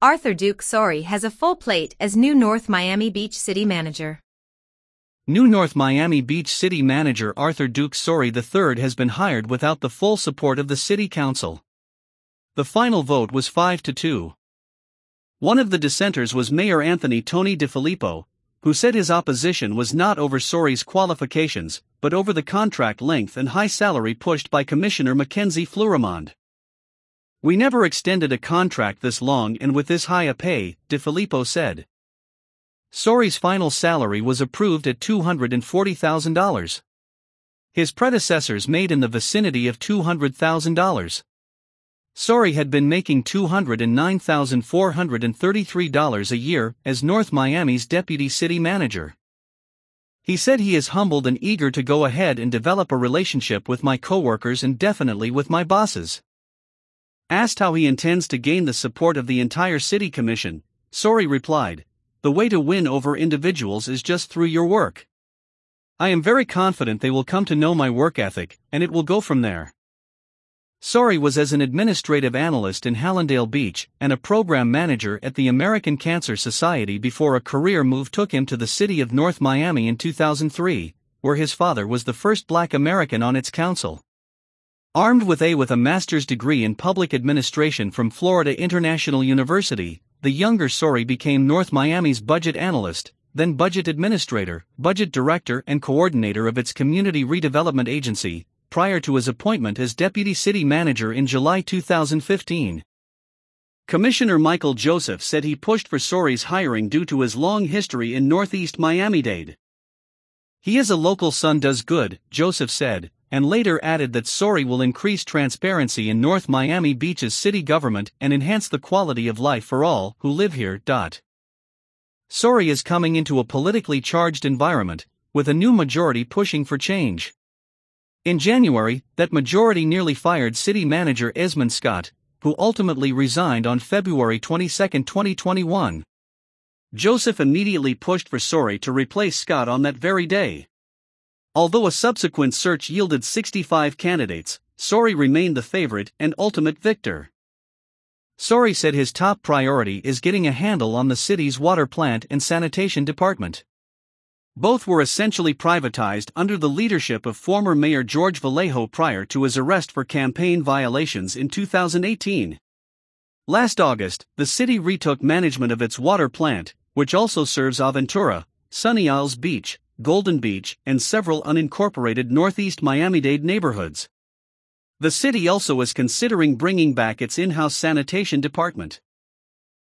Arthur Duke Sorey has a full plate as new North Miami Beach City Manager. New North Miami Beach City Manager Arthur Duke Sorey III has been hired without the full support of the City Council. The final vote was 5 to 2. One of the dissenters was Mayor Anthony Tony DeFillipo, who said his opposition was not over Sorey's qualifications, but over the contract length and high salary pushed by Commissioner Mackenzie Fleurimond. We never extended a contract this long and with this high a pay, DeFillipo said. Sorey's final salary was approved at $240,000. His predecessors made in the vicinity of $200,000. Sorey had been making $209,433 a year as North Miami's deputy city manager. He said he is humbled and eager to go ahead and develop a relationship with my coworkers and definitely with my bosses. Asked how he intends to gain the support of the entire city commission, Sorey replied, the way to win over individuals is just through your work. I am very confident they will come to know my work ethic, and it will go from there. Sorey was as an administrative analyst in Hallandale Beach and a program manager at the American Cancer Society before a career move took him to the city of North Miami in 2003, where his father was the first black American on its council. Armed with a with a master's degree in public administration from Florida International University, the younger Sorey became North Miami's budget analyst, then budget administrator, budget director, and coordinator of its community redevelopment agency, prior to his appointment as deputy city manager in July 2015. Commissioner Michael Joseph said he pushed for Sorey's hiring due to his long history in Northeast Miami Dade. He is a local son does good, Joseph said, and later added that Sorey will increase transparency in North Miami Beach's city government and enhance the quality of life for all who live here. Sorey is coming into a politically charged environment, with a new majority pushing for change. In January, that majority nearly fired city manager Esmond Scott, who ultimately resigned on February 22, 2021. Joseph immediately pushed for Sorey to replace Scott on that very day. Although a subsequent search yielded 65 candidates, Sorey remained the favorite and ultimate victor. Sorey said his top priority is getting a handle on the city's water plant and sanitation department. Both were essentially privatized under the leadership of former Mayor George Vallejo prior to his arrest for campaign violations in 2018. Last August, the city retook management of its water plant, which also serves Aventura, Sunny Isles Beach, Golden Beach, and several unincorporated Northeast Miami Dade neighborhoods. The city also is considering bringing back its in house sanitation department.